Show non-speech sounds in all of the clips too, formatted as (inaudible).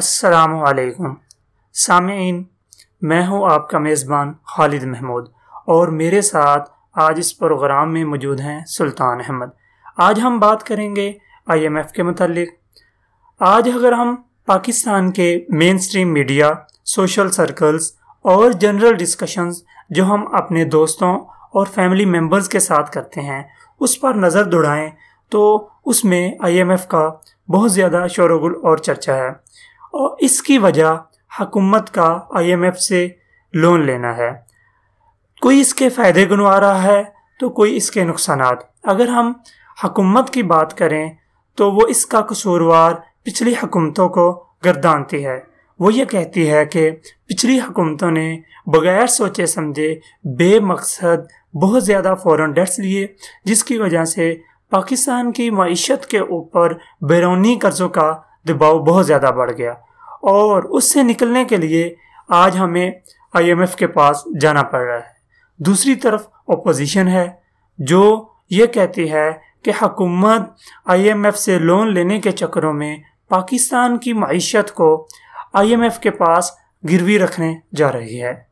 السلام علیکم۔ سامعین، میں ہوں آپ کا میزبان خالد محمود اور میرے ساتھ آج اس پروگرام میں موجود ہیں سلطان احمد۔ آج ہم بات کریں گے آئی ایم ایف کے متعلق۔ آج اگر ہم پاکستان کے mainstream media, social circles اور جنرل ڈسکشنز جو ہم اپنے دوستوں اور فیملی ممبرز کے ساتھ کرتے ہیں، اس پر نظر دوڑائیں تو اس میں آئی ایم ایف کا بہت زیادہ شور و گل اور چرچا ہے۔ اور اس کی وجہ حکومت کا آئی ایم ایف سے لون لینا ہے۔ کوئی اس کے فائدے گنوا رہا ہے تو کوئی اس کے نقصانات۔ اگر ہم حکومت کی بات کریں تو وہ اس کا قصوروار پچھلی حکومتوں کو گردانتی ہے۔ وہ یہ کہتی ہے کہ پچھلی حکومتوں نے بغیر سوچے سمجھے بے مقصد بہت زیادہ فوراً ڈیٹس لیے، جس کی وجہ سے پاکستان کی معیشت کے اوپر بیرونی قرضوں کا دباؤ بہت زیادہ بڑھ گیا۔ اور اس سے نکلنے کے لیے آج ہمیں آئی ایم ایف کے پاس جانا پڑ رہا ہے۔ دوسری طرف اپوزیشن ہے، جو یہ کہتی ہے کہ حکومت آئی ایم ایف سے لون لینے کے چکروں میں پاکستان کی معیشت کو آئی ایم ایف کے پاس گروی رکھنے جا رہی ہے۔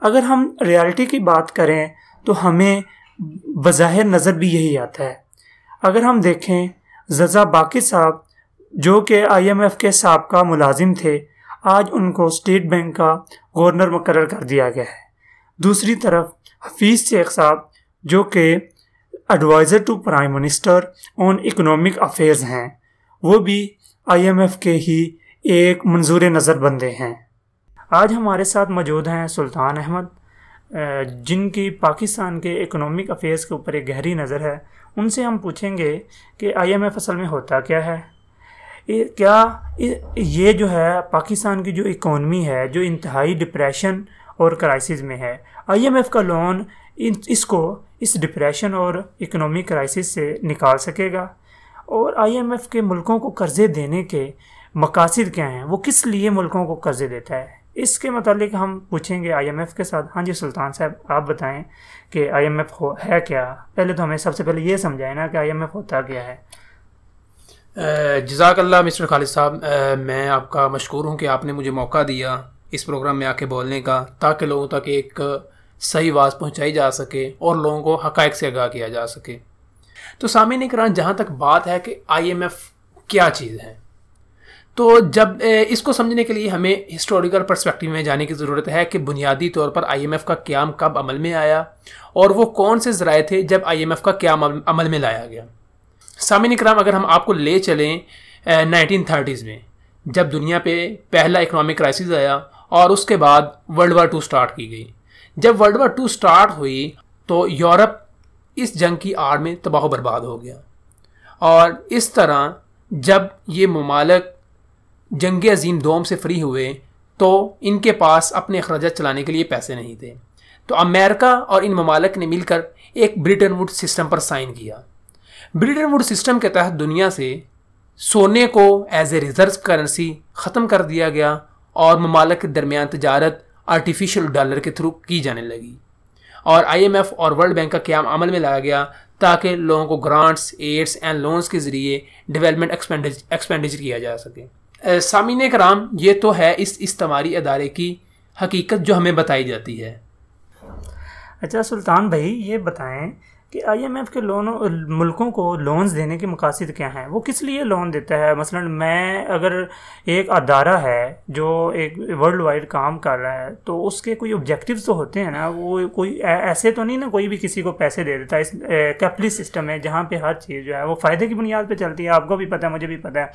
اگر ہم ریالٹی کی بات کریں تو ہمیں بظاہر نظر بھی یہی آتا ہے۔ اگر ہم دیکھیں ززا باقی صاحب جو کہ آئی ایم ایف کے سابقہ ملازم تھے، آج ان کو اسٹیٹ بینک کا گورنر مقرر کر دیا گیا ہے۔ دوسری طرف، حفیظ شیخ صاحب جو کہ adviser to prime minister on economic affairs ہیں، وہ بھی آئی ایم ایف کے ہی ایک منظور نظر بندے ہیں۔ آج ہمارے ساتھ موجود ہیں سلطان احمد جن کی پاکستان کے اکنامک افیئرس کے اوپر ایک گہری نظر ہے۔ ان سے ہم پوچھیں گے کہ آئی ایم ایف اصل میں ہوتا کیا ہے۔ کیا یہ جو ہے پاکستان کی جو اکانومی ہے، جو انتہائی ڈپریشن اور کرائسس میں ہے۔ آئی ایم ایف کا لون اس کو اس ڈپریشن اور اکنامی کرائسس سے نکال سکے گا۔ اور آئی ایم ایف کے ملکوں کو قرضے دینے کے مقاصد کیا ہیں؟ وہ کس لیے ملکوں کو قرضے دیتا ہے؟ اس کے متعلق ہم پوچھیں گے آئی ایم ایف کے ساتھ۔ ہاں جی سلطان صاحب، آپ بتائیں کہ آئی ایم ایف ہو، ہے کیا؟ پہلے تو ہمیں سب سے پہلے یہ سمجھائیں نا کہ آئی ایم ایف ہوتا کیا ہے۔ جزاک اللہ مسٹر خالد صاحب میں آپ کا مشکور ہوں کہ آپ نے مجھے موقع دیا اس پروگرام میں آ کے بولنے کا تاکہ لوگوں تک ایک صحیح آواز پہنچائی جا سکے اور لوگوں کو حقائق سے آگاہ کیا جا سکے۔ تو سامعین کران جہاں تک بات ہے کہ آئی ایم ایف کیا چیز ہے، تو جب اس کو سمجھنے کے لیے ہمیں ہسٹوریکل پرسپیکٹیو میں جانے کی ضرورت ہے کہ بنیادی طور پر آئی ایم ایف کا قیام کب عمل میں آیا اور وہ کون سے ذرائع تھے جب آئی ایم ایف کا قیام عمل میں لایا گیا۔ سامعین کرام اگر ہم آپ کو لے چلیں نائنٹین تھرٹیز میں، جب دنیا پہ پہلا اکنامک کرائسس آیا اور اس کے بعد ورلڈ وار ٹو سٹارٹ کی گئی۔ جب ورلڈ وار ٹو سٹارٹ ہوئی تو یورپ اس جنگ کی آڑ میں تباہ و برباد ہو گیا۔ اور اس طرح جب یہ ممالک جنگ عظیم دوم سے فری ہوئے تو ان کے پاس اپنے اخراجات چلانے کے لیے پیسے نہیں تھے۔ تو امریکہ اور ان ممالک نے مل کر ایک بریٹن ووڈ سسٹم پر سائن کیا۔ بریٹن ووڈ سسٹم کے تحت دنیا سے سونے کو ایز اے ریزرو کرنسی ختم کر دیا گیا اور ممالک کے درمیان تجارت آرٹیفیشل ڈالر کے تھرو کی جانے لگی۔ اور آئی ایم ایف اور ورلڈ بینک کا قیام عمل میں لایا گیا تاکہ لوگوں کو گرانٹس ایڈس اینڈ لونس کے ذریعے ڈیولپمنٹ ایکسپینڈیچر کیا جا سکے۔ سامعین کرام، یہ تو ہے اس استعماری ادارے کی حقیقت جو ہمیں بتائی جاتی ہے۔ اچھا سلطان بھائی، یہ بتائیں کہ آئی ایم ایف کے لون ملکوں کو لونز دینے کے مقاصد کیا ہیں؟ وہ کس لیے لون دیتا ہے؟ مثلا میں اگر ایک ادارہ ہے جو ایک ورلڈ وائڈ کام کر رہا ہے، تو اس کے کوئی آبجیکٹیوز تو ہوتے ہیں نا؟ وہ کوئی ایسے تو نہیں نا کوئی بھی کسی کو پیسے دے دیتا ہے اس کیپلس سسٹم ہے جہاں پہ ہر چیز جو ہے وہ فائدے کی بنیاد پہ چلتی ہے۔ آپ کو بھی پتہ ہے، مجھے بھی پتہ ہے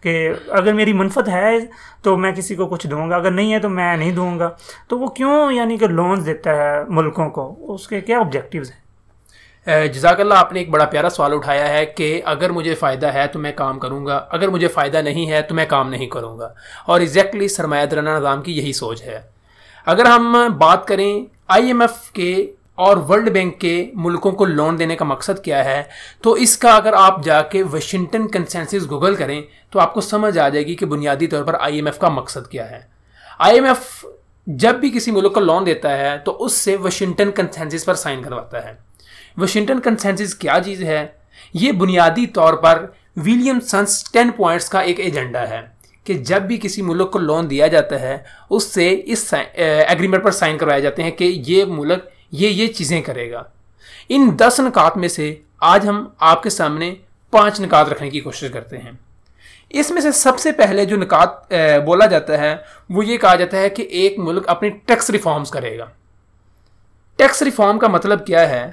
کہ اگر میری منفت ہے تو میں کسی کو کچھ دوں گا، اگر نہیں ہے تو میں نہیں دوں گا۔ تو وہ کیوں یعنی کہ لونز دیتا ہے ملکوں کو؟ اس کے کیا آبجیکٹیوز ہیں؟ جزاک اللہ، آپ نے ایک بڑا پیارا سوال اٹھایا ہے کہ اگر مجھے فائدہ ہے تو میں کام کروں گا، اگر مجھے فائدہ نہیں ہے تو میں کام نہیں کروں گا۔ اور ایگزیکٹلی سرمایہ درانہ نظام کی یہی سوچ ہے۔ اگر ہم بات کریں آئی ایم ایف کے اور ورلڈ بینک کے ملکوں کو لون دینے کا مقصد کیا ہے، تو اس کا اگر آپ جا کے واشنگٹن کنسنسز گوگل کریں، تو آپ کو سمجھ آ جائے گی کہ بنیادی طور پر آئی ایم ایف کا مقصد کیا ہے۔ آئی ایم ایف جب بھی کسی ملک کو لون دیتا ہے، تو اس سے واشنگٹن کنسنسز پر سائن کرواتا ہے۔ واشنگٹن کنسنسز کیا چیز ہے؟ یہ بنیادی طور پر ولیم سنس ٹین پوائنٹس کا ایک ایجنڈا ہے کہ جب بھی کسی ملک کو لون دیا جاتا ہے، اس سے اس ایگریمنٹ پر سائن کروائے جاتے ہیں کہ یہ ملک یہ یہ چیزیں کرے گا۔ ان دس نکات میں سے آج ہم آپ کے سامنے پانچ نکات رکھنے کی کوشش کرتے ہیں۔ اس میں سے سب سے پہلے جو نکات بولا جاتا ہے، وہ یہ کہا جاتا ہے کہ ایک ملک اپنی ٹیکس ریفارمز کرے گا۔ ٹیکس ریفارم کا مطلب کیا ہے؟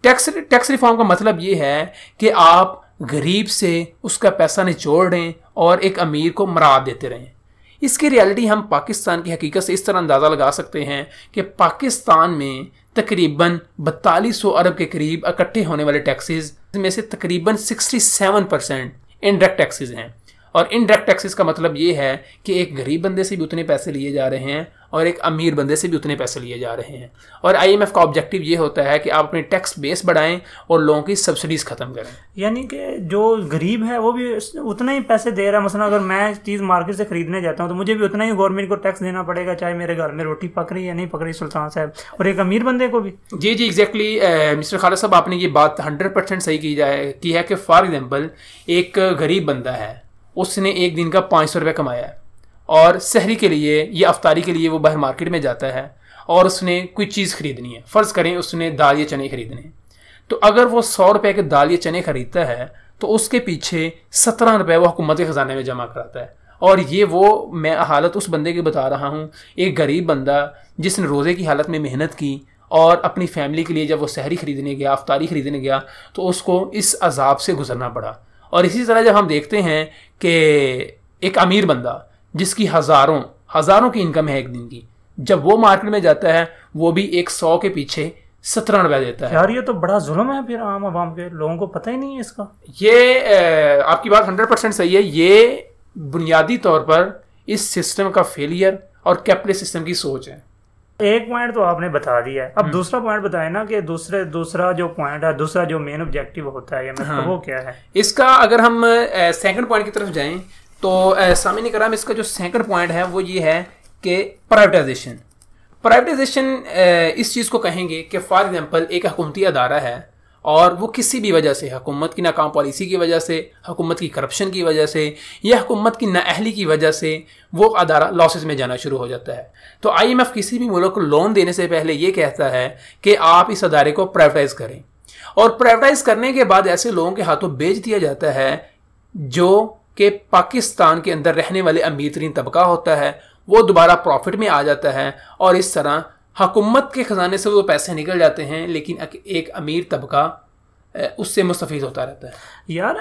ٹیکس ٹیکس ریفارم کا مطلب یہ ہے کہ آپ غریب سے اس کا پیسہ نچوڑ رہے اور ایک امیر کو مراد دیتے رہیں اس کی ریالٹی ہم پاکستان کی حقیقت سے اس طرح اندازہ لگا سکتے ہیں کہ پاکستان میں تقریباً بتالیس سو ارب کے قریب اکٹھے ہونے والے ٹیکسیز میں سے تقریباً sixty seven percent indirect taxes ہیں۔ اور انڈائریکٹ ٹیکسیز کا مطلب یہ ہے کہ ایک غریب بندے سے بھی اتنے پیسے لیے جا رہے ہیں اور ایک امیر بندے سے بھی اتنے پیسے لیے جا رہے ہیں۔ اور آئی ایم ایف کا آبجیکٹو یہ ہوتا ہے کہ آپ اپنے ٹیکس بیس بڑھائیں اور لوگوں کی سبسڈیز ختم کریں۔ یعنی کہ جو غریب ہے وہ بھی اتنا ہی پیسے دے رہا ہے۔ مثلا اگر میں چیز مارکیٹ سے خریدنے جاتا ہوں تو مجھے بھی اتنا ہی گورنمنٹ کو ٹیکس دینا پڑے گا چاہے میرے گھر میں روٹی پک رہی ہے نہیں پک رہی سلطان صاحب۔ اور ایک امیر بندے کو بھی۔ جی جی ایگزیکٹلی مسٹر خالد صاحب آپ نے یہ بات ہنڈریڈ پرسینٹ صحیح کی جائے کی ہے کہ فار ایگزامپل ایک غریب بندہ ہے۔ اس نے ایک دن کا پانچ سو روپے کمایا ہے۔ اور سحری کے لیے یا افطاری کے لیے وہ باہر مارکیٹ میں جاتا ہے اور اس نے کوئی چیز خریدنی ہے۔ فرض کریں اس نے دال یا چنے خریدنے۔ تو اگر وہ سو روپے کے دال یا چنے خریدتا ہے، تو اس کے پیچھے سترہ روپے وہ حکومت کے خزانے میں جمع کراتا ہے۔ اور یہ وہ میں حالت اس بندے کی بتا رہا ہوں، ایک غریب بندہ جس نے روزے کی حالت میں محنت کی اور اپنی فیملی کے لیے جب وہ سحری خریدنے گیا، افطاری خریدنے گیا، تو اس کو اس عذاب سے گزرنا پڑا۔ اور اسی طرح جب ہم دیکھتے ہیں کہ ایک امیر بندہ جس کی ہزاروں ہزاروں کی انکم ہے ایک دن کی جب وہ مارکیٹ میں جاتا ہے وہ بھی ایک سو کے پیچھے سترہ روپے دیتا ہے۔ یار یہ تو بڑا ظلم ہے پھر عام عوام کے لوگوں کو پتہ ہی نہیں ہے اس کا۔ یہ آپ کی بات ہنڈریڈ پرسینٹ صحیح ہے۔ یہ بنیادی طور پر اس سسٹم کا فیلئر اور کیپٹل سسٹم کی سوچ ہے۔ ایک پوائنٹ تو آپ نے بتا دیا ہے۔ اب دوسرا پوائنٹ بتائیں نا کہ دوسرے دوسرا جو پوائنٹ ہے دوسرا جو مین آبجیکٹو ہوتا ہے ہاں۔ وہ کیا ہے؟ اس کا اگر ہم سیکنڈ پوائنٹ کی طرف جائیں تو سامعین کرام اس کا جو سیکنڈ پوائنٹ ہے وہ یہ ہے کہ پرائیویٹائزیشن پرائیویٹائزیشن اس چیز کو کہیں گے کہ فار ایگزامپل ایک حکومتی ادارہ ہے اور وہ کسی بھی وجہ سے، حکومت کی ناکام پالیسی کی وجہ سے، حکومت کی کرپشن کی وجہ سے، یا حکومت کی نااہلی کی وجہ سے وہ ادارہ لاسز میں جانا شروع ہو جاتا ہے۔ تو آئی ایم ایف کسی بھی ملک کو لون دینے سے پہلے یہ کہتا ہے کہ آپ اس ادارے کو پرائیویٹائز کریں۔ اور پرائیویٹائز کرنے کے بعد ایسے لوگوں کے ہاتھوں بیچ دیا جاتا ہے جو کہ پاکستان کے اندر رہنے والے امیر ترین طبقہ ہوتا ہے، وہ دوبارہ پروفٹ میں آ جاتا ہے اور اس طرح حکومت کے خزانے سے وہ پیسے نکل جاتے ہیں لیکن ایک امیر طبقہ اس سے مستفید ہوتا رہتا ہے۔ یار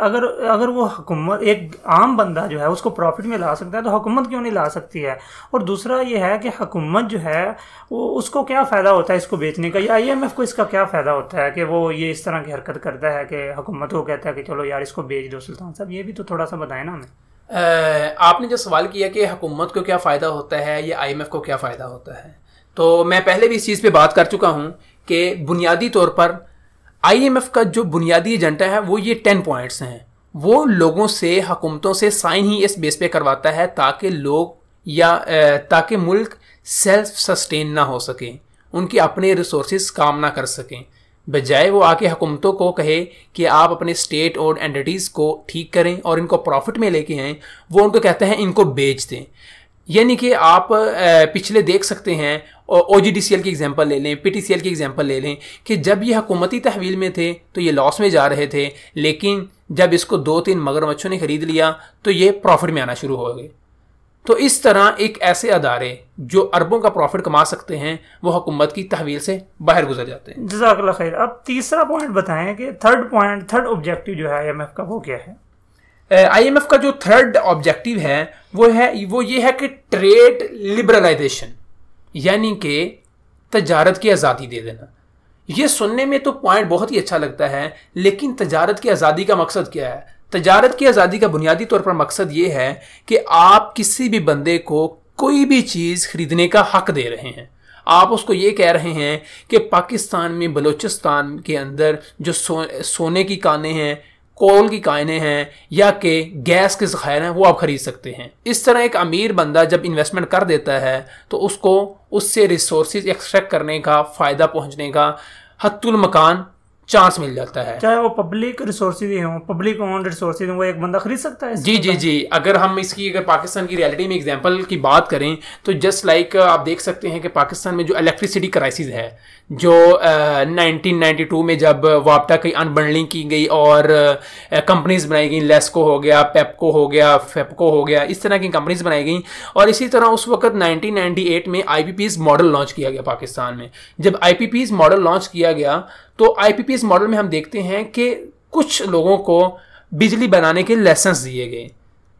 اگر اگر وہ حکومت ایک عام بندہ جو ہے اس کو پروفٹ میں لا سکتا ہے تو حکومت کیوں نہیں لا سکتی ہے؟ اور دوسرا یہ ہے کہ حکومت جو ہے وہ اس کو کیا فائدہ ہوتا ہے اس کو بیچنے کا؟ یا آئی ایم ایف کو اس کا کیا فائدہ ہوتا ہے کہ وہ یہ اس طرح کی حرکت کرتا ہے کہ حکومت کو کہتا ہے کہ چلو یار اس کو بیچ دو سلطان صاحب یہ بھی تو تھوڑا سا بتائیں نا ہمیں۔ آپ نے جو سوال کیا کہ حکومت کو کیا فائدہ ہوتا ہے یا آئی ایم ایف کو کیا فائدہ ہوتا ہے؟ تو میں پہلے بھی اس چیز پہ بات کر چکا ہوں کہ بنیادی طور پر آئی ایم ایف کا جو بنیادی ایجنڈا ہے وہ یہ ٹین پوائنٹس ہیں۔ وہ لوگوں سے، حکومتوں سے سائن ہی اس بیس پہ کرواتا ہے تاکہ لوگ یا تاکہ ملک سیلف سسٹین نہ ہو سکیں ان کی اپنے ریسورسز کام نہ کر سکیں۔ بجائے وہ آ کے حکومتوں کو کہے کہ آپ اپنے اسٹیٹ اور اینٹیز کو ٹھیک کریں اور ان کو پروفٹ میں لے کے آئیں، وہ ان کو کہتے ہیں ان کو بیچ دیں۔ یعنی کہ آپ پچھلے دیکھ سکتے ہیں، O G D C L کی ایگزامپل لے لیں پی ٹی سی ایل کی ایگزامپل لے لیں، کہ جب یہ حکومتی تحویل میں تھے تو یہ لاس میں جا رہے تھے، لیکن جب اس کو دو تین مگر مچھوں نے خرید لیا تو یہ پروفٹ میں آنا شروع ہو گئے۔ تو اس طرح ایک ایسے ادارے جو اربوں کا پروفٹ کما سکتے ہیں، وہ حکومت کی تحویل سے باہر گزر جاتے ہیں۔ جزاک اللہ خیر۔ اب تیسرا پوائنٹ بتائیں کہ تھرڈ پوائنٹ تھرڈ آبجیکٹو جو ہے آئی ایم ایف کا وہ کیا ہے؟ آئی ایم ایف کا جو تھرڈ آبجیکٹو ہے، وہ ہے، وہ یہ ہے کہ ٹریڈ لبرلائزیشن یعنی کہ تجارت کی آزادی دے دینا۔ یہ سننے میں تو پوائنٹ بہت ہی اچھا لگتا ہے، لیکن تجارت کی آزادی کا مقصد کیا ہے؟ تجارت کی آزادی کا بنیادی طور پر مقصد یہ ہے کہ آپ کسی بھی بندے کو کوئی بھی چیز خریدنے کا حق دے رہے ہیں۔ آپ اس کو یہ کہہ رہے ہیں کہ پاکستان میں، بلوچستان کے اندر جو سونے کی کانیں ہیں کول کی کائنیں ہیں یا کہ گیس کے ذخائر ہیں، وہ آپ خرید سکتے ہیں۔ اس طرح ایک امیر بندہ جب انویسٹمنٹ کر دیتا ہے، تو اس کو اس سے ریسورسز ایکسٹریکٹ کرنے کا، فائدہ پہنچنے کا حت المکان چانس مل جاتا ہے۔ چاہے وہ پبلک ریسورسز ہی ہوں پبلک اون ریسورسز ہوں وہ ایک بندہ خرید سکتا ہے جی جی جی۔ اگر ہم اس کی اگر پاکستان کی ریالٹی میں اگزامپل کی بات کریں تو جسٹ لائک آپ دیکھ سکتے ہیں کہ پاکستان میں جو الیکٹریسٹی کرائسز ہے جو نائنٹین نائنٹی ٹو میں جب واپٹا کی انبنڈلنگ کی گئی اور کمپنیز بنائی گئیں لیسکو ہو گیا پیپکو ہو گیا فیپکو ہو گیا اس طرح کی کمپنیز بنائی گئیں۔ اور اسی طرح اس وقت نائنٹین نائنٹی ایٹ میں I P Ps model launch کیا گیا پاکستان میں۔ جب I P Ps model launch کیا گیا تو آئی پی پیز ماڈل میں ہم دیکھتے ہیں کہ کچھ لوگوں کو بجلی بنانے کے لیسنس دیے گئے۔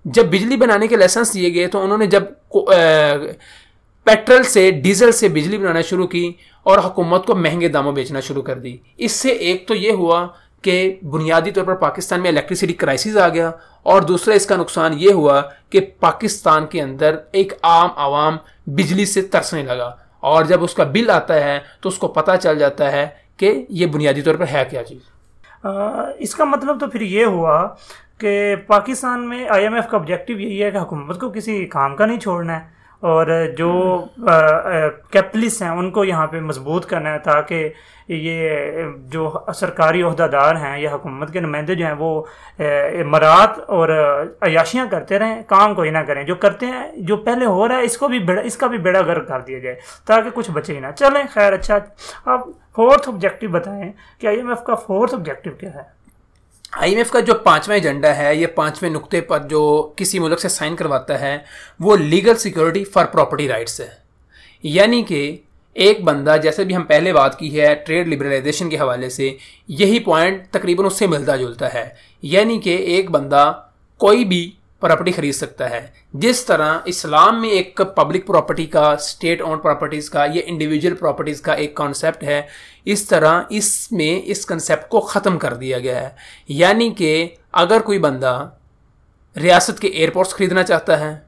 جب بجلی بنانے کے لیسنس دیے گئے تو انہوں نے جب پیٹرول سے ڈیزل سے بجلی بنانا شروع کی اور حکومت کو مہنگے داموں بیچنا شروع کر دی۔ اس سے ایک تو یہ ہوا کہ بنیادی طور پر پاکستان میں الیکٹریسٹی کرائسز آ گیا اور دوسرا اس کا نقصان یہ ہوا کہ پاکستان کے اندر ایک عام عوام بجلی سے ترسنے لگا اور جب اس کا بل آتا ہے تو اس کو پتہ چل جاتا ہے کہ یہ بنیادی طور پر ہے کیا چیز؟ اس کا مطلب تو پھر یہ ہوا کہ پاکستان میں آئی ایم ایف کا آبجیکٹو یہی ہے کہ حکومت کو کسی کام کا نہیں چھوڑنا ہے۔ اور جو کیپٹلسٹ ہیں ان کو یہاں پہ مضبوط کرنا ہے تاکہ یہ جو سرکاری عہدہ دار ہیں یا حکومت کے نمائندے جو ہیں وہ مرات اور عیاشیاں کرتے رہیں کام کوئی نہ کریں۔ جو کرتے ہیں جو پہلے ہو رہا ہے اس کو بھی بیڑا اس کا بھی بیڑا گرد کر دیا جائے تاکہ کچھ بچے ہی نہ۔ چلیں خیر اچھا۔ آپ فورتھ آبجیکٹو بتائیں کہ آئی ایم ایف کا فورتھ آبجیکٹو کیا ہے؟ آئی ایم ایف کا جو پانچواں ایجنڈا ہے، یہ پانچویں نقطے پر جو کسی ملک سے سائن کرواتا ہے، وہ legal security for property rights ہے۔ یعنی کہ ایک بندہ، جیسے بھی ہم پہلے بات کی ہے ٹریڈ لبرلائزیشن کے حوالے سے، یہی پوائنٹ تقریباً اس سے ملتا جلتا ہے۔ یعنی کہ ایک بندہ کوئی بھی پراپرٹی خرید سکتا ہے۔ جس طرح اسلام میں ایک پبلک پراپرٹی کا اسٹیٹ اون پراپرٹیز کا یا انڈیویجول پراپرٹیز کا ایک کانسیپٹ ہے، اس طرح اس میں اس کنسیپٹ کو ختم کر دیا گیا ہے۔ یعنی کہ اگر کوئی بندہ ریاست کے ایئرپورٹس خریدنا چاہتا ہے،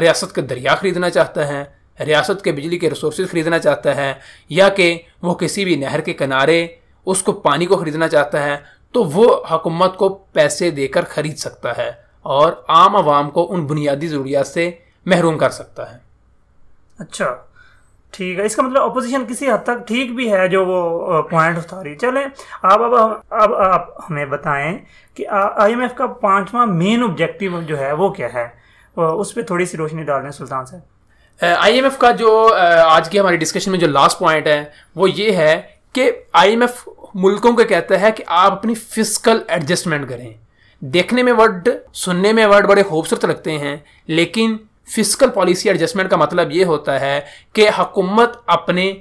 ریاست کے دریا خریدنا چاہتا ہے، ریاست کے بجلی کے ریسورسز خریدنا چاہتا ہے، یا کہ وہ کسی بھی نہر کے کنارے اس کو پانی کو خریدنا چاہتا ہے، تو وہ حکومت کو پیسے دے کر خرید سکتا ہے۔ اور عام عوام کو ان بنیادی ضروریات سے محروم کر سکتا ہے۔ اچھا ٹھیک ہے۔ اس کا مطلب اپوزیشن کسی حد تک ٹھیک بھی ہے جو وہ پوائنٹ اٹھا رہی چلیں آپ اب اب آپ ہمیں بتائیں کہ آئی ایم ایف کا پانچواں مین آبجیکٹیو جو ہے وہ کیا ہے؟ اس پہ تھوڑی سی روشنی ڈال دیں سلطان صاحب۔ آئی ایم ایف کا جو آج کی ہماری ڈسکشن میں جو لاسٹ پوائنٹ ہے وہ یہ ہے کہ آئی ایم ایف ملکوں کو کہتا ہے کہ آپ اپنی فزیکل ایڈجسٹمنٹ کریں۔ دیکھنے میں ورڈ سننے میں ورڈ بڑے خوبصورت لگتے ہیں، لیکن فزیکل پالیسی ایڈجسٹمنٹ کا مطلب یہ ہوتا ہے کہ حکومت اپنے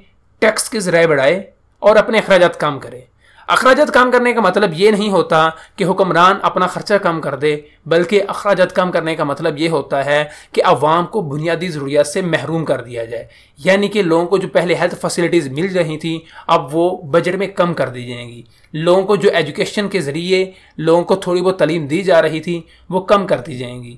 ٹیکس کے ذرائع بڑھائے اور اپنے اخراجات کام کرے۔ اخراجات کام کرنے کا مطلب یہ نہیں ہوتا کہ حکمران اپنا خرچہ کم کر دے، بلکہ اخراجات کم کرنے کا مطلب یہ ہوتا ہے کہ عوام کو بنیادی ضروریات سے محروم کر دیا جائے۔ یعنی کہ لوگوں کو جو پہلے ہیلتھ فیسلٹیز مل رہی تھیں، اب وہ بجٹ میں کم کر دی جائیں گی۔ لوگوں کو جو ایجوکیشن کے ذریعے لوگوں کو تھوڑی بہت تعلیم دی جا رہی تھی، وہ کم کر دی جائیں گی۔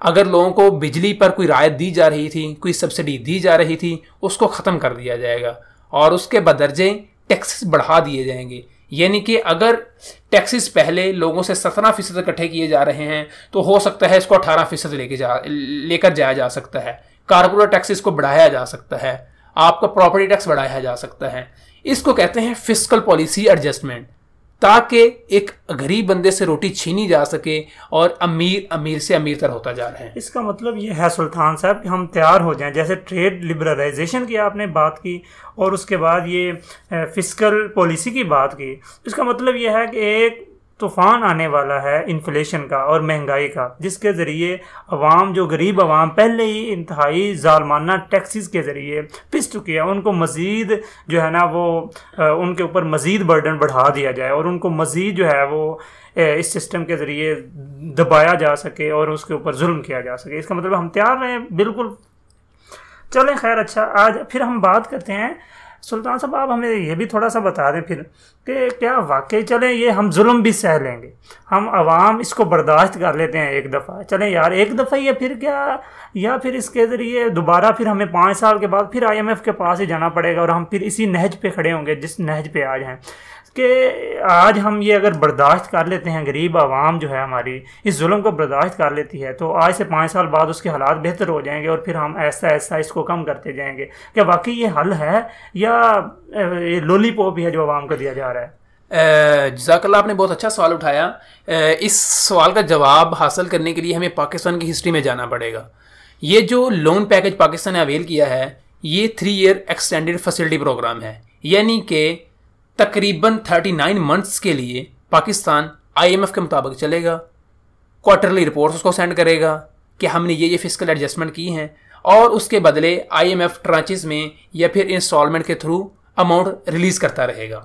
اگر لوگوں کو بجلی پر کوئی رعایت دی جا رہی تھی، کوئی سبسڈی دی جا رہی تھی، اس کو ختم کر دیا جائے گا اور اس کے بدرجے ٹیکسز بڑھا دیے جائیں گے۔ یعنی کہ اگر ٹیکسز پہلے لوگوں سے سترہ فیصد اکٹھے کیے جا رہے ہیں، تو ہو سکتا ہے اس کو اٹھارہ فیصد لے کے جا، لے کر جایا جا سکتا ہے۔ کارپوریٹ ٹیکسز کو بڑھایا جا سکتا ہے۔ آپ کا پراپرٹی ٹیکس بڑھایا جا سکتا ہے۔ اس کو کہتے ہیں فسکل پالیسی ایڈجسٹمنٹ۔ تاکہ ایک غریب بندے سے روٹی چھینی جا سکے اور امیر امیر سے امیر تر ہوتا جا رہا ہے۔ اس کا مطلب یہ ہے سلطان صاحب کہ ہم تیار ہو جائیں۔ جیسے ٹریڈ لبرلائزیشن کی آپ نے بات کی اور اس کے بعد یہ فزیکل پالیسی کی بات کی۔ اس کا مطلب یہ ہے کہ ایک طوفان آنے والا ہے انفلیشن کا اور مہنگائی کا، جس کے ذریعے عوام، جو غریب عوام، پہلے ہی انتہائی ظالمانہ ٹیکسیز کے ذریعے پس چکی ہے ان کو مزید جو ہے نا وہ ان کے اوپر مزید برڈن بڑھا دیا جائے اور ان کو مزید جو ہے وہ اس سسٹم کے ذریعے دبایا جا سکے اور اس کے اوپر ظلم کیا جا سکے۔ اس کا مطلب ہم تیار رہیں بالکل۔ چلیں خیر اچھا آج پھر ہم بات کرتے ہیں سلطان صاحب، آپ ہمیں یہ بھی تھوڑا سا بتا دیں پھر کہ کیا واقعی چلیں، یہ ہم ظلم بھی سہ لیں گے۔ ہم عوام اس کو برداشت کر لیتے ہیں ایک دفعہ۔ چلیں یار، ایک دفعہ یہ پھر کیا، یا پھر اس کے ذریعے دوبارہ پھر ہمیں پانچ سال کے بعد پھر آئی ایم ایف کے پاس ہی جانا پڑے گا اور ہم پھر اسی نہج پہ کھڑے ہوں گے جس نہج پہ آج ہیں۔ کہ آج ہم یہ اگر برداشت کر لیتے ہیں، غریب عوام جو ہے ہماری، اس ظلم کو برداشت کر لیتی ہے، تو آج سے پانچ سال بعد اس کے حالات بہتر ہو جائیں گے اور پھر ہم ایسا ایسا اس کو کم کرتے جائیں گے۔ کیا واقعی یہ حل ہے یا یہ لولی پوپ بھی ہے جو عوام کو دیا جا رہا ہے؟ جزاک اللہ، آپ نے بہت اچھا سوال اٹھایا۔ اس سوال کا جواب حاصل کرنے کے لیے ہمیں پاکستان کی ہسٹری میں جانا پڑے گا۔ یہ جو لون پیکج پاکستان نے اویل کیا ہے، یہ three year extended facility program ہے۔ یعنی کہ تقریباً تھرٹی نائن منتھس کے لیے پاکستان آئی ایم ایف کے مطابق چلے گا۔ کوارٹرلی رپورٹس اس کو سینڈ کرے گا کہ ہم نے یہ یہ فزیکل ایڈجسٹمنٹ کی ہیں اور اس کے بدلے آئی ایم ایف ٹرانچز میں یا پھر انسٹالمنٹ کے تھرو اماؤنٹ ریلیز کرتا رہے گا۔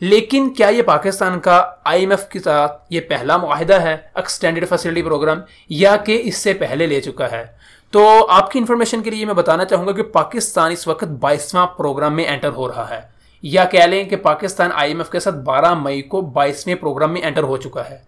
لیکن کیا یہ پاکستان کا آئی ایم ایف کے ساتھ یہ پہلا معاہدہ ہے ایکسٹینڈیڈ فیسلٹی پروگرام یا کہ اس سے پہلے لے چکا ہے؟ تو آپ کی انفارمیشن کے لیے میں بتانا چاہوں گا کہ پاکستان اس وقت بائیسواں پروگرام میں انٹر ہو رہا ہے۔ یا کہہ لیں کہ پاکستان آئی ایم ایف کے ساتھ بارہ مئی کو بائیسویں پروگرام میں انٹر ہو چکا ہے۔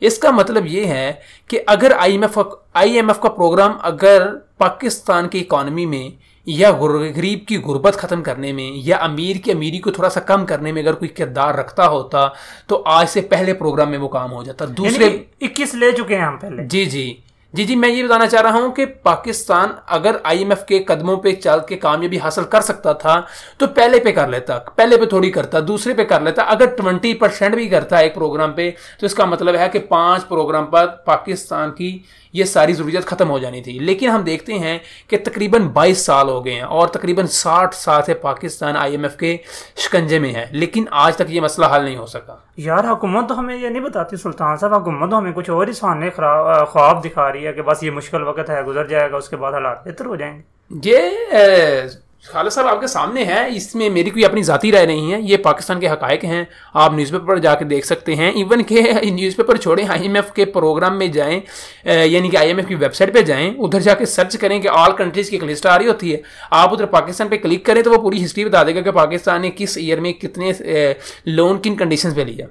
اس کا مطلب یہ ہے کہ اگر I M F I M F کا پروگرام اگر پاکستان کی اکانومی میں یا غریب کی غربت ختم کرنے میں یا امیر کی امیری کو تھوڑا سا کم کرنے میں اگر کوئی کردار رکھتا ہوتا تو آج سے پہلے پروگرام میں وہ کام ہو جاتا۔ دوسرے یعنی اکیس لے چکے ہیں ہم پہلے۔ جی جی۔ جی جی میں یہ بتانا چاہ رہا ہوں کہ پاکستان اگر آئی ایم ایف کے قدموں پہ چل کے کامیابی حاصل کر سکتا تھا، تو پہلے پہ کر لیتا، پہلے پہ تھوڑی کرتا، دوسرے پہ کر لیتا۔ اگر ٹوینٹی پرسینٹ بھی کرتا ایک پروگرام پہ، تو اس کا مطلب ہے کہ پانچ پروگرام پر پاکستان کی یہ ساری ضروریات ختم ہو جانی تھی۔ لیکن ہم دیکھتے ہیں کہ تقریباً بائیس سال ہو گئے ہیں اور تقریباً ساٹھ سال سے پاکستان آئی ایم ایف کے شکنجے میں ہے۔ لیکن آج تک یہ مسئلہ حل نہیں ہو سکا۔ یار، حکومت تو ہمیں یہ نہیں بتاتی، سلطان صاحب، حکومت تو ہمیں کچھ اور ہی سامنے خواب دکھا رہی ہے کہ بس یہ مشکل وقت ہے، گزر جائے گا، اس کے بعد حالات بہتر ہو جائیں گے۔ یہ خالد صاحب، آپ کے سامنے ہے اس میں میری کوئی اپنی ذاتی رائے نہیں ہے، یہ پاکستان کے حقائق ہیں، آپ نیوز پیپر پر جا کے دیکھ سکتے ہیں ایون کہ (laughs) نیوز پیپر چھوڑیں آئی ایم ایف کے پروگرام میں جائیں یعنی کہ آئی ایم ایف کی ویب سائٹ پہ جائیں، ادھر جا کے سرچ کریں کہ آل کنٹریز کی ایک لسٹ آ رہی ہوتی ہے، آپ ادھر پاکستان پہ کلک کریں تو وہ پوری ہسٹری بتا دے گا کہ پاکستان نے کس ایئر میں کتنے لون کن کنڈیشنز پہ لیا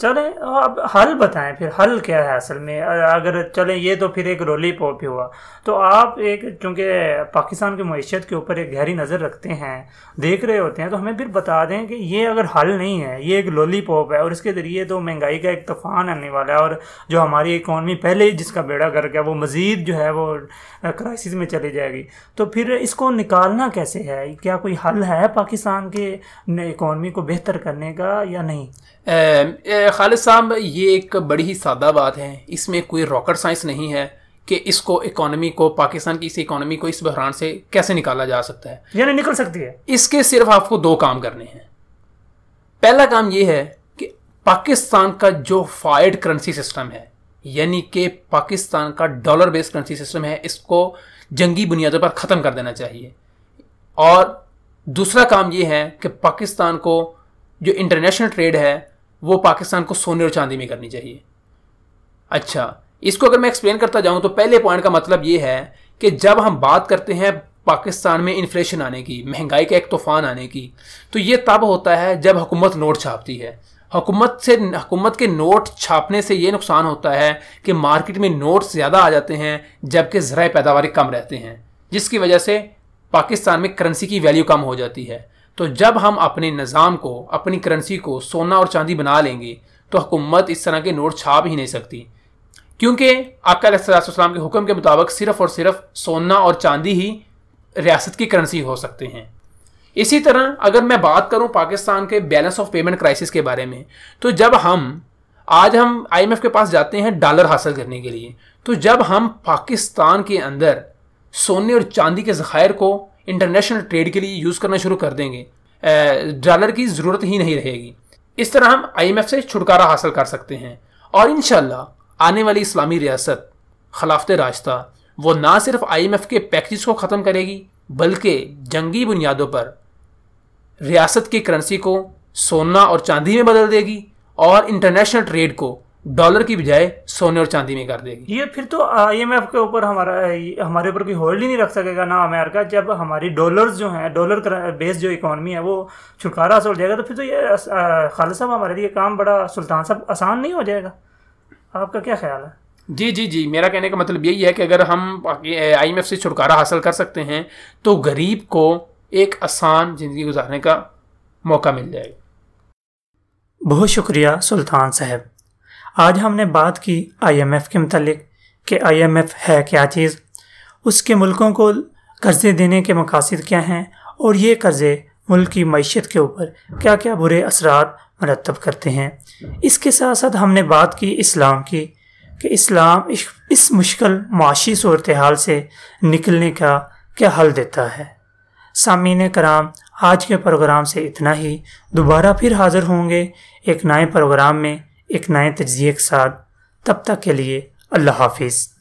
چلیں، اب حل بتائیں پھر، حل کیا ہے اصل میں؟ اگر چلیں، یہ تو پھر ایک رولی پاپ ہی ہوا۔ تو آپ ایک، چونکہ پاکستان کی معیشت کے اوپر ایک گہری نظر رکھتے ہیں، دیکھ رہے ہوتے ہیں، تو ہمیں پھر بتا دیں کہ یہ اگر حل نہیں ہے، یہ ایک لولی پاپ ہے، اور اس کے ذریعے تو مہنگائی کا ایک طوفان آنے والا ہے، اور جو ہماری اکانومی پہلے ہی جس کا بیڑا کر گیا وہ مزید جو ہے، وہ کرائسس میں چلی جائے گی۔ تو پھر اس کو نکالنا کیسے ہے؟ کیا کوئی حل ہے پاکستان کے اکانومی کو بہتر کرنے کا یا نہیں؟ خالد صاحب یہ ایک بڑی ہی سادہ بات ہے۔ اس میں کوئی راکٹ سائنس نہیں ہے کہ اس کو اکانومی کو پاکستان کی اس اکانومی کو اس بحران سے کیسے نکالا جا سکتا ہے۔ یعنی نکل سکتی ہے۔ اس کے صرف آپ کو دو کام کرنے ہیں۔ پہلا کام یہ ہے کہ پاکستان کا جو فائڈ کرنسی سسٹم ہے یعنی کہ پاکستان کا ڈالر بیس کرنسی سسٹم ہے اس کو جنگی بنیادوں پر ختم کر دینا چاہیے۔ اور دوسرا کام یہ ہے کہ پاکستان کو جو انٹرنیشنل ٹریڈ ہے وہ پاکستان کو سونے اور چاندی میں کرنی چاہیے۔ اچھا اس کو اگر میں ایکسپلین کرتا جاؤں تو پہلے پوائنٹ کا مطلب یہ ہے کہ جب ہم بات کرتے ہیں پاکستان میں انفلیشن آنے کی، مہنگائی کا ایک طوفان آنے کی، تو یہ تب ہوتا ہے جب حکومت نوٹ چھاپتی ہے۔ حکومت سے، حکومت کے نوٹ چھاپنے سے یہ نقصان ہوتا ہے کہ مارکیٹ میں نوٹ زیادہ آ جاتے ہیں جبکہ ذرائع پیداواری کم رہتے ہیں، جس کی وجہ سے پاکستان میں کرنسی کی ویلیو کم ہو جاتی ہے۔ تو جب ہم اپنے نظام کو، اپنی کرنسی کو سونا اور چاندی بنا لیں گے، تو حکومت اس طرح کے نوٹ چھاپ ہی نہیں سکتی۔ کیونکہ آپ کا علیہ السلام کے حکم کے مطابق صرف اور صرف سونا اور چاندی ہی ریاست کی کرنسی ہو سکتے ہیں۔ اسی طرح اگر میں بات کروں پاکستان کے بیلنس آف پیمنٹ کرائسس کے بارے میں، تو جب ہم، آج ہم آئی ایم ایف کے پاس جاتے ہیں ڈالر حاصل کرنے کے لیے، تو جب ہم پاکستان کے اندر سونے اور چاندی کے ذخائر کو انٹرنیشنل ٹریڈ کے لیے یوز کرنا شروع کر دیں گے۔ ڈالر کی ضرورت ہی نہیں رہے گی۔ اس طرح ہم آئی ایم ایف سے چھٹکارا حاصل کر سکتے ہیں۔ اور انشاءاللہ آنے والی اسلامی ریاست، خلافت راستہ، وہ نہ صرف آئی ایم ایف کے پیکجز کو ختم کرے گی، بلکہ جنگی بنیادوں پر ریاست کی کرنسی کو سونا اور چاندی میں بدل دے گی اور انٹرنیشنل ٹریڈ کو ڈالر کی بجائے سونے اور چاندی میں کر دے گی۔ یہ پھر تو آئی ایم ایف کے اوپر ہمارا ہمارے اوپر کوئی ہولڈ ہی نہیں رکھ سکے گا نا امریکہ۔ جب ہماری ڈالرز جو ہیں ڈالر بیس جو اکانومی ہے وہ چھٹکارا ہو جائے گا تو پھر تو یہ خالد صاحب ہمارے لیے کام بڑا سلطان صاحب آسان نہیں ہو جائے گا۔ آپ کا کیا خیال ہے؟ جی جی جی۔ میرا کہنے کا مطلب یہی ہے کہ اگر ہم آئی ایم ایف سے چھٹکارا حاصل کر سکتے ہیں تو غریب کو ایک آسان زندگی گزارنے کا موقع مل جائے گا۔ بہت شکریہ سلطان صاحب۔ آج ہم نے بات کی آئی ایم ایف کے متعلق کہ آئی ایم ایف ہے کیا چیز، اس کے ملکوں کو قرضے دینے کے مقاصد کیا ہیں، اور یہ قرضے ملک کی معیشت کے اوپر کیا کیا برے اثرات مرتب کرتے ہیں۔ اس کے ساتھ ساتھ ہم نے بات کی اسلام کی کہ اسلام اس مشکل معاشی صورتحال سے نکلنے کا کیا حل دیتا ہے۔ سامعین کرام، آج کے پروگرام سے اتنا ہی۔ دوبارہ پھر حاضر ہوں گے ایک نئے پروگرام میں۔ ایک نئے تجزیے کے ساتھ تب تک کے لیے اللہ حافظ۔